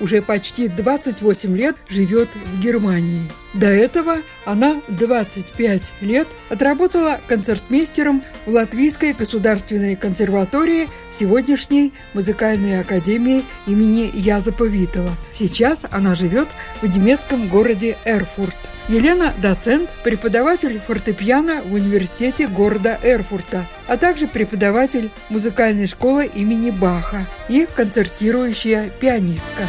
уже почти 28 лет живет в Германии. До этого она 25 лет отработала концертмейстером в Латвийской государственной консерватории сегодняшней музыкальной академии имени Язапа Витова. Сейчас она живет в немецком городе Эрфурт. Елена – доцент, преподаватель фортепиано в университете города Эрфурта, а также преподаватель музыкальной школы имени Баха и концертирующая пианистка.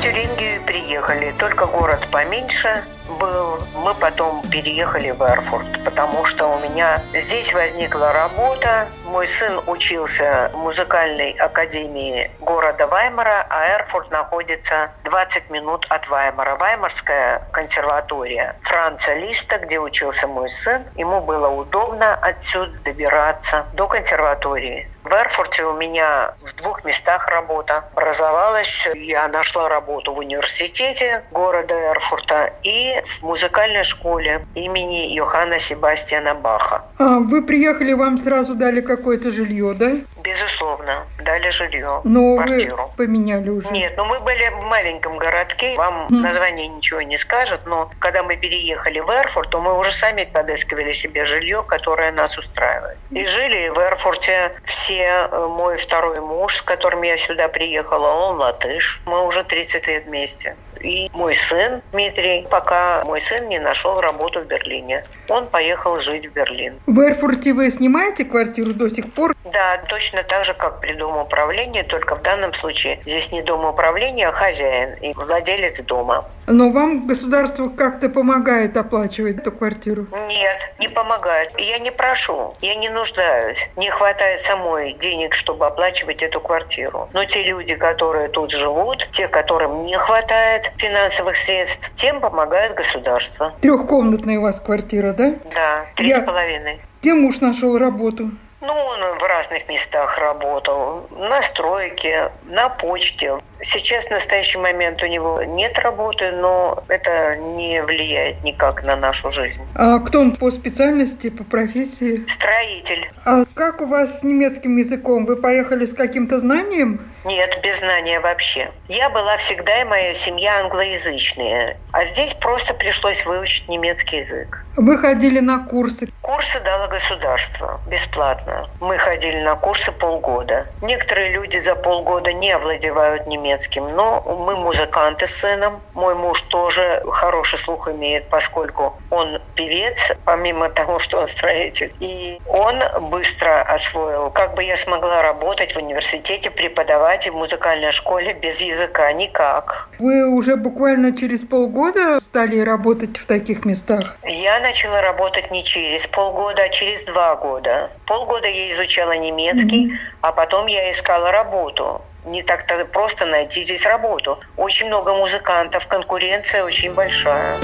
Тюрингию приехали, только город поменьше – был. Мы потом переехали в Эрфурт, потому что у меня здесь возникла работа. Мой сын учился в музыкальной академии города Ваймара, а Эрфурт находится 20 минут от Ваймара. Ваймарская консерватория Франца Листа, где учился мой сын. Ему было удобно отсюда добираться до консерватории. В Эрфурте у меня в двух местах работа образовалась. Я нашла работу в университете города Эрфурта и в музыкальной школе имени Йоханна Себастьяна Баха. А вы приехали, вам сразу дали какое-то жилье, да? Безусловно, дали жилье, но квартиру. Вы поменяли уже? Нет, ну мы были в маленьком городке, вам mm. название ничего не скажет, но когда мы переехали в Эрфурт, то мы уже сами подыскивали себе жилье, которое нас устраивает. И жили в Эрфурте все, э, мой второй муж, с которым я сюда приехала, он латыш, мы уже 30 лет вместе и мой сын Дмитрий, пока мой сын не нашел работу в Берлине. Он поехал жить в Берлин. В Эрфурте вы снимаете квартиру до сих пор? Да, точно так же, как при Доме управления, только в данном случае здесь не Дом управления, а хозяин и владелец дома. Но вам государство как-то помогает оплачивать эту квартиру? Нет, не помогает. Я не прошу, я не нуждаюсь. Не хватает самой денег, чтобы оплачивать эту квартиру. Но те люди, которые тут живут, те, которым не хватает финансовых средств, тем помогает государство. Трехкомнатная у вас квартира, да? Да, три с половиной. Где муж нашел работу? Ну, он в разных местах работал. На стройке, на почте, Сейчас в настоящий момент у него нет работы, но это не влияет никак на нашу жизнь. А кто он по специальности, по профессии? Строитель. А как у вас с немецким языком? Вы поехали с каким-то знанием? Нет, без знания вообще. Я была всегда и моя семья англоязычная, а здесь просто пришлось выучить немецкий язык. Вы ходили на курсы? Курсы дало государство, бесплатно. Мы ходили на курсы полгода. Некоторые люди за полгода не овладевают немецким. Но мы музыканты с сыном. Мой муж тоже хороший слух имеет, поскольку он певец, помимо того, что он строитель. И он быстро освоил. Как бы я смогла работать в университете, преподавать в музыкальной школе без языка? Никак. Вы уже буквально через полгода стали работать в таких местах? Я начала работать не через полгода, а через два года. Полгода я изучала немецкий, mm-hmm. а потом я искала работу не так-то просто найти здесь работу. Очень много музыкантов, конкуренция очень большая.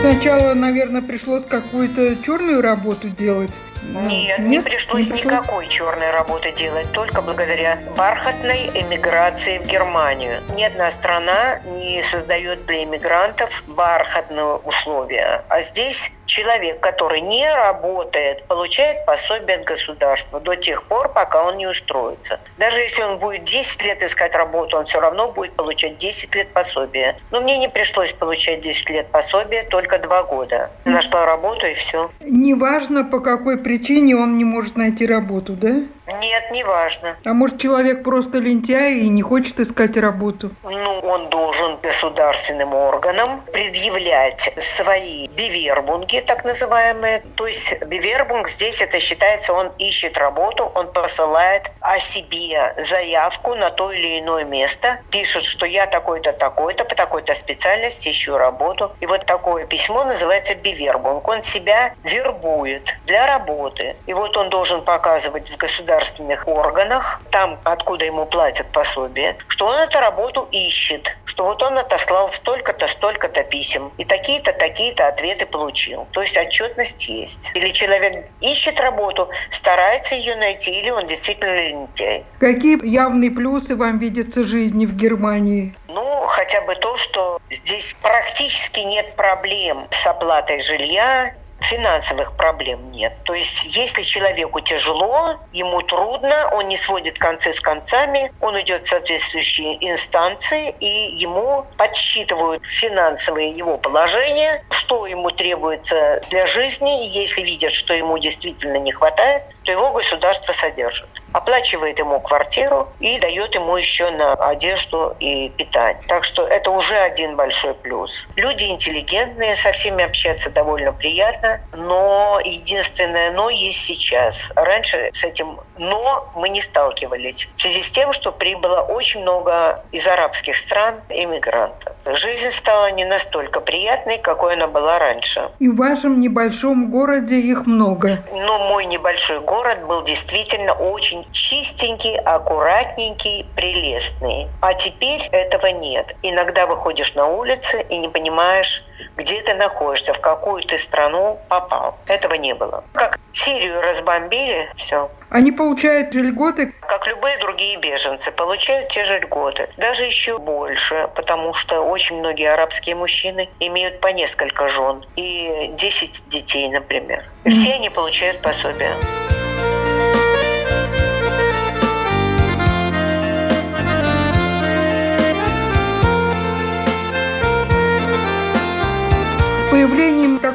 Сначала, наверное, пришлось какую-то черную работу делать. Нет, Нет, не пришлось не никакой черной работы делать, только благодаря бархатной эмиграции в Германию. Ни одна страна не создает для эмигрантов бархатные условия. А здесь человек, который не работает, получает пособие от государства до тех пор, пока он не устроится. Даже если он будет 10 лет искать работу, он все равно будет получать 10 лет пособия. Но мне не пришлось получать 10 лет пособия, только 2 года. Нашла работу и все. Неважно, по какой причине он не может найти работу, да? Нет, не важно. А может, человек просто лентяй и не хочет искать работу? Ну, он должен государственным органам предъявлять свои бивербунги, так называемые. То есть бивербунг здесь это считается, он ищет работу, он посылает о себе заявку на то или иное место, пишет, что я такой-то, такой-то, по такой-то специальности ищу работу. И вот такое письмо называется бивербунг. Он себя вербует для работы. И вот он должен показывать в государственных органах, там, откуда ему платят пособие, что он эту работу ищет, что вот он отослал столько-то, столько-то писем, и такие-то, такие-то ответы получил. То есть отчетность есть. Или человек ищет работу, старается ее найти, или он действительно лентяй. Какие явные плюсы вам видятся жизни в Германии? Ну, хотя бы то, что здесь практически нет проблем с оплатой жилья, финансовых проблем нет. То есть, если человеку тяжело, ему трудно, он не сводит концы с концами, он идет в соответствующие инстанции, и ему подсчитывают финансовое его положение, что ему требуется для жизни, и если видят, что ему действительно не хватает, то его государство содержит. Оплачивает ему квартиру и дает ему еще на одежду и питание. Так что это уже один большой плюс. Люди интеллигентные, со всеми общаться довольно приятно, но единственное «но» есть сейчас. Раньше с этим «но» мы не сталкивались в связи с тем, что прибыло очень много из арабских стран иммигрантов. Жизнь стала не настолько приятной, какой она была раньше. И в вашем небольшом городе их много. Но мой небольшой город был действительно очень чистенький, аккуратненький, прелестный. А теперь этого нет. Иногда выходишь на улицы и не понимаешь, где ты находишься, в какую ты страну попал. Этого не было. Как Сирию разбомбили, все. Они получают льготы? Как любые другие беженцы, получают те же льготы. Даже еще больше, потому что очень многие арабские мужчины имеют по несколько жен и 10 детей, например. Все они получают пособие.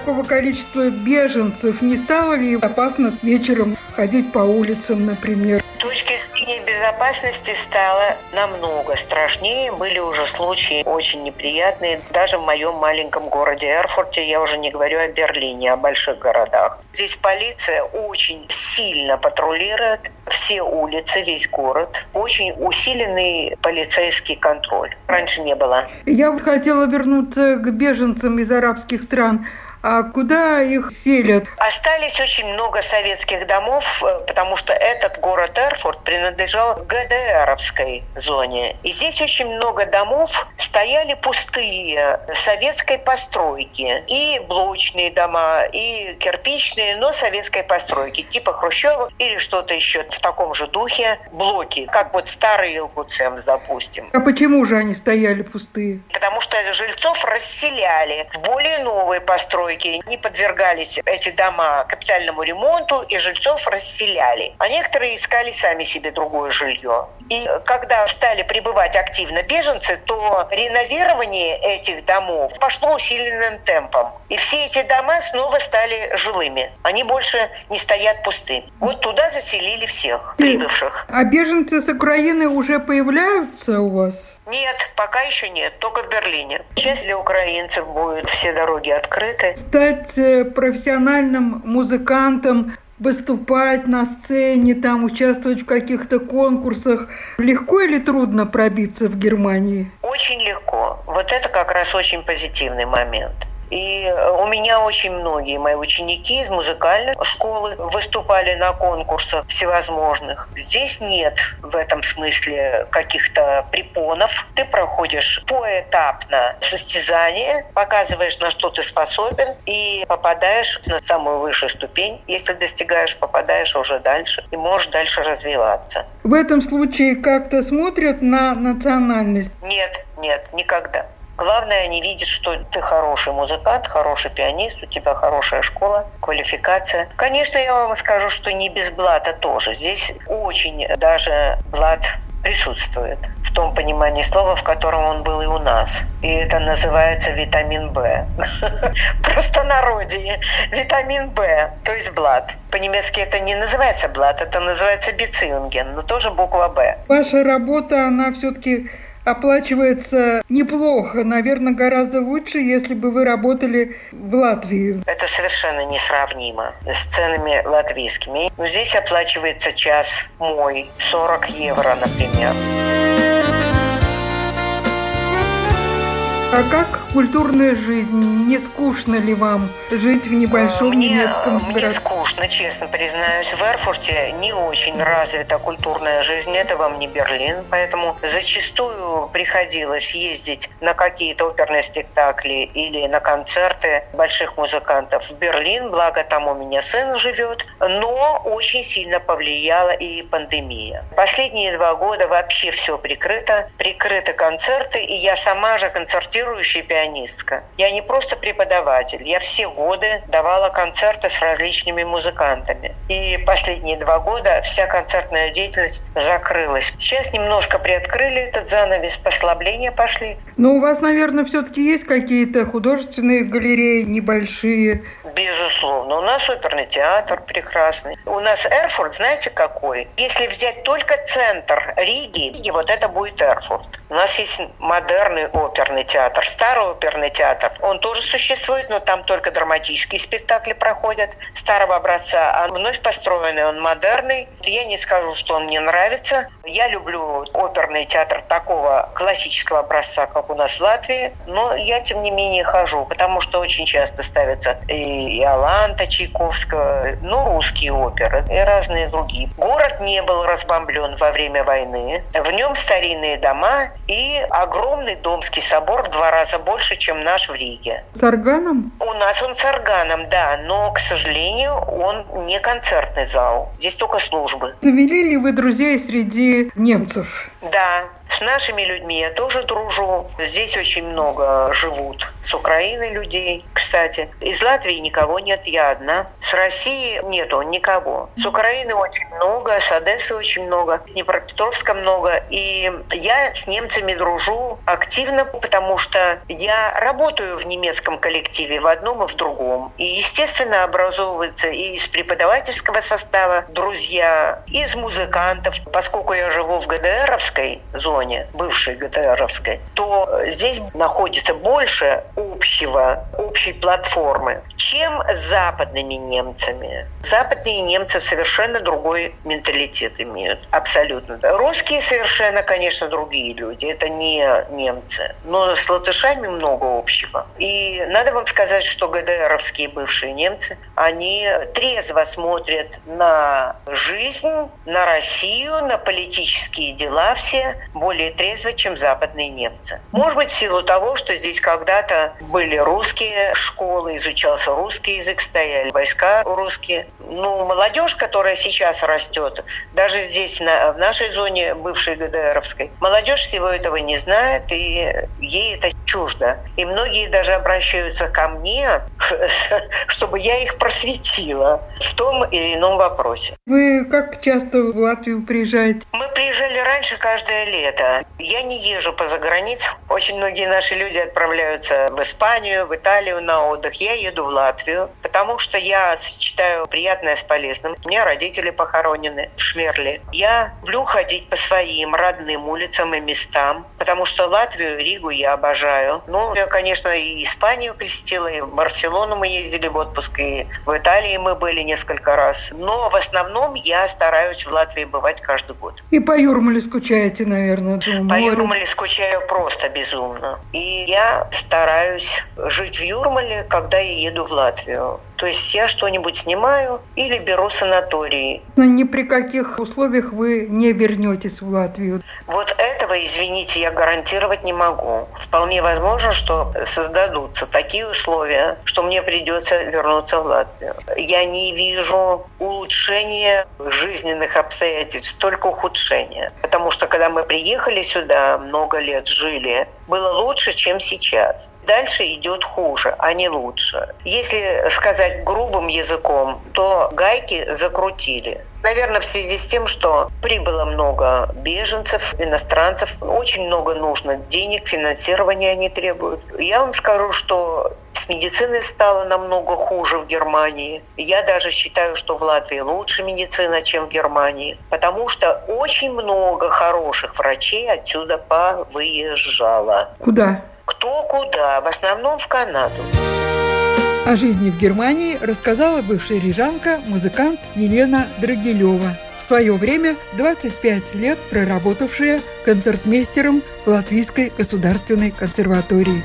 Такого количества беженцев не стало ли опасно вечером ходить по улицам, например? С точки зрения безопасности стало намного страшнее. Были уже случаи очень неприятные. Даже в моем маленьком городе Эрфурте, я уже не говорю о Берлине, о больших городах. Здесь полиция очень сильно патрулирует все улицы, весь город. Очень усиленный полицейский контроль. Раньше не было. Я хотела вернуться к беженцам из арабских стран. А куда их селят? Остались очень много советских домов, э, потому что этот город Эрфурт принадлежал ГДРовской зоне. И здесь очень много домов стояли пустые, советской постройки. И блочные дома, и кирпичные, но советской постройки, типа Хрущева или что-то еще в таком же духе. Блоки, как вот старый Илкуцемс, допустим. А почему же они стояли пустые? Потому что жильцов расселяли в более новые постройки, постройки не подвергались эти дома капитальному ремонту, и жильцов расселяли. А некоторые искали сами себе другое жилье. И когда стали прибывать активно беженцы, то реновирование этих домов пошло усиленным темпом. И все эти дома снова стали жилыми. Они больше не стоят пустыми. Вот туда заселили всех прибывших. А беженцы с Украины уже появляются у вас? Нет, пока еще нет, только в Берлине. Сейчас для украинцев будут все дороги открыты. Стать э, профессиональным музыкантом, выступать на сцене, там участвовать в каких-то конкурсах. Легко или трудно пробиться в Германии? Очень легко. Вот это как раз очень позитивный момент. И у меня очень многие мои ученики из музыкальной школы выступали на конкурсах всевозможных. Здесь нет в этом смысле каких-то препонов. Ты проходишь поэтапно состязание, показываешь, на что ты способен, и попадаешь на самую высшую ступень. Если достигаешь, попадаешь уже дальше и можешь дальше развиваться. В этом случае как-то смотрят на национальность? Нет, нет, никогда. Главное, они видят, что ты хороший музыкант, хороший пианист, у тебя хорошая школа, квалификация. Конечно, я вам скажу, что не без блата тоже. Здесь очень даже блат присутствует. В том понимании слова, в котором он был и у нас. И это называется витамин В. Простонародье. Витамин В, то есть блат. По-немецки это не называется блат, это называется бицинген, но тоже буква Б. Ваша работа, она все-таки оплачивается неплохо, наверное, гораздо лучше, если бы вы работали в Латвии. Это совершенно несравнимо с ценами латвийскими. Но здесь оплачивается час мой, 40 евро, например. А как культурная жизнь? Не скучно ли вам жить в небольшом мне, немецком Мне городке? Скучно, честно признаюсь. В Эрфурте не очень развита культурная жизнь. Это вам не Берлин. Поэтому зачастую приходилось ездить на какие-то оперные спектакли или на концерты больших музыкантов в Берлин. Благо там у меня сын живет. Но очень сильно повлияла и пандемия. Последние два года вообще все прикрыто. Прикрыты концерты. И я сама же концертирую концертирующая пианистка. Я не просто преподаватель. Я все годы давала концерты с различными музыкантами. И последние два года вся концертная деятельность закрылась. Сейчас немножко приоткрыли этот занавес, послабления пошли. Но у вас, наверное, все-таки есть какие-то художественные галереи небольшие? Безусловно. У нас оперный театр прекрасный. У нас Эрфурт, знаете, какой? Если взять только центр Риги, вот это будет Эрфурт. У нас есть модерный оперный театр, старый оперный театр. Он тоже существует, но там только драматические спектакли проходят старого образца. А вновь построенный он модерный. Я не скажу, что он мне нравится. Я люблю оперный театр такого классического образца, как у нас в Латвии. Но я, тем не менее, хожу, потому что очень часто ставятся и Иоланта Чайковского, ну, русские оперы и разные другие. Город не был разбомблен во время войны. В нем старинные дома и огромный Домский собор в два раза больше, чем наш в Риге. С органом? У нас он с органом, да, но, к сожалению, он не концертный зал. Здесь только службы. Завели ли вы друзей среди немцев? Да, с нашими людьми я тоже дружу. Здесь очень много живут. С Украины людей, кстати. Из Латвии никого нет, я одна. С России нету никого. С Украины очень много, с Одессы очень много, с Днепропетровска много. И я с немцами дружу активно, потому что я работаю в немецком коллективе в одном и в другом. И, естественно, образовывается и из преподавательского состава друзья, и из музыкантов. Поскольку я живу в ГДРовской зоне, зоне, бывшей ГТРовской, то здесь находится больше общего, общей платформы, чем с западными немцами. Западные немцы совершенно другой менталитет имеют, абсолютно. Русские совершенно, конечно, другие люди, это не немцы, но с латышами много общего. И надо вам сказать, что ГДРовские бывшие немцы, они трезво смотрят на жизнь, на Россию, на политические дела все, более трезво, чем западные немцы. Может быть, в силу того, что здесь когда-то были русские школы, изучался русский язык, стояли войска русские. Ну, молодежь, которая сейчас растет, даже здесь, на, в нашей зоне бывшей ГДРовской, молодежь всего этого не знает, и ей это чуждо. И многие даже обращаются ко мне, чтобы я их просветила в том или ином вопросе. Вы как часто в Латвию приезжаете? Мы раньше каждое лето. Я не езжу по заграницам. Очень многие наши люди отправляются в Испанию, в Италию на отдых. Я еду в Латвию, потому что я сочетаю приятное с полезным. У меня родители похоронены в Шмерле. Я люблю ходить по своим родным улицам и местам, потому что Латвию, Ригу я обожаю. Ну, я, конечно, и Испанию посетила, и в Барселону мы ездили в отпуск, и в Италии мы были несколько раз. Но в основном я стараюсь в Латвии бывать каждый год. И по Юрмале скучаете, наверное, по море. Юрмале скучаю просто безумно. И я стараюсь жить в Юрмале, когда я еду в Латвию. То есть я что-нибудь снимаю или беру санатории. Но ни при каких условиях вы не вернетесь в Латвию. Вот этого, извините, я гарантировать не могу. Вполне возможно, что создадутся такие условия, что мне придется вернуться в Латвию. Я не вижу улучшения жизненных обстоятельств, только ухудшения. Потому что когда мы приехали сюда, много лет жили, было лучше, чем сейчас. Дальше идет хуже, а не лучше. Если сказать грубым языком, то гайки закрутили. Наверное, в связи с тем, что прибыло много беженцев, иностранцев, очень много нужно денег, финансирования они требуют. Я вам скажу, что с медициной стало намного хуже в Германии. Я даже считаю, что в Латвии лучше медицина, чем в Германии, потому что очень много хороших врачей отсюда повыезжало. Куда? Кто куда, в основном в Канаду. О жизни в Германии рассказала бывшая рижанка, музыкант Елена Драгилева. В свое время 25 лет проработавшая концертмейстером Латвийской государственной консерватории.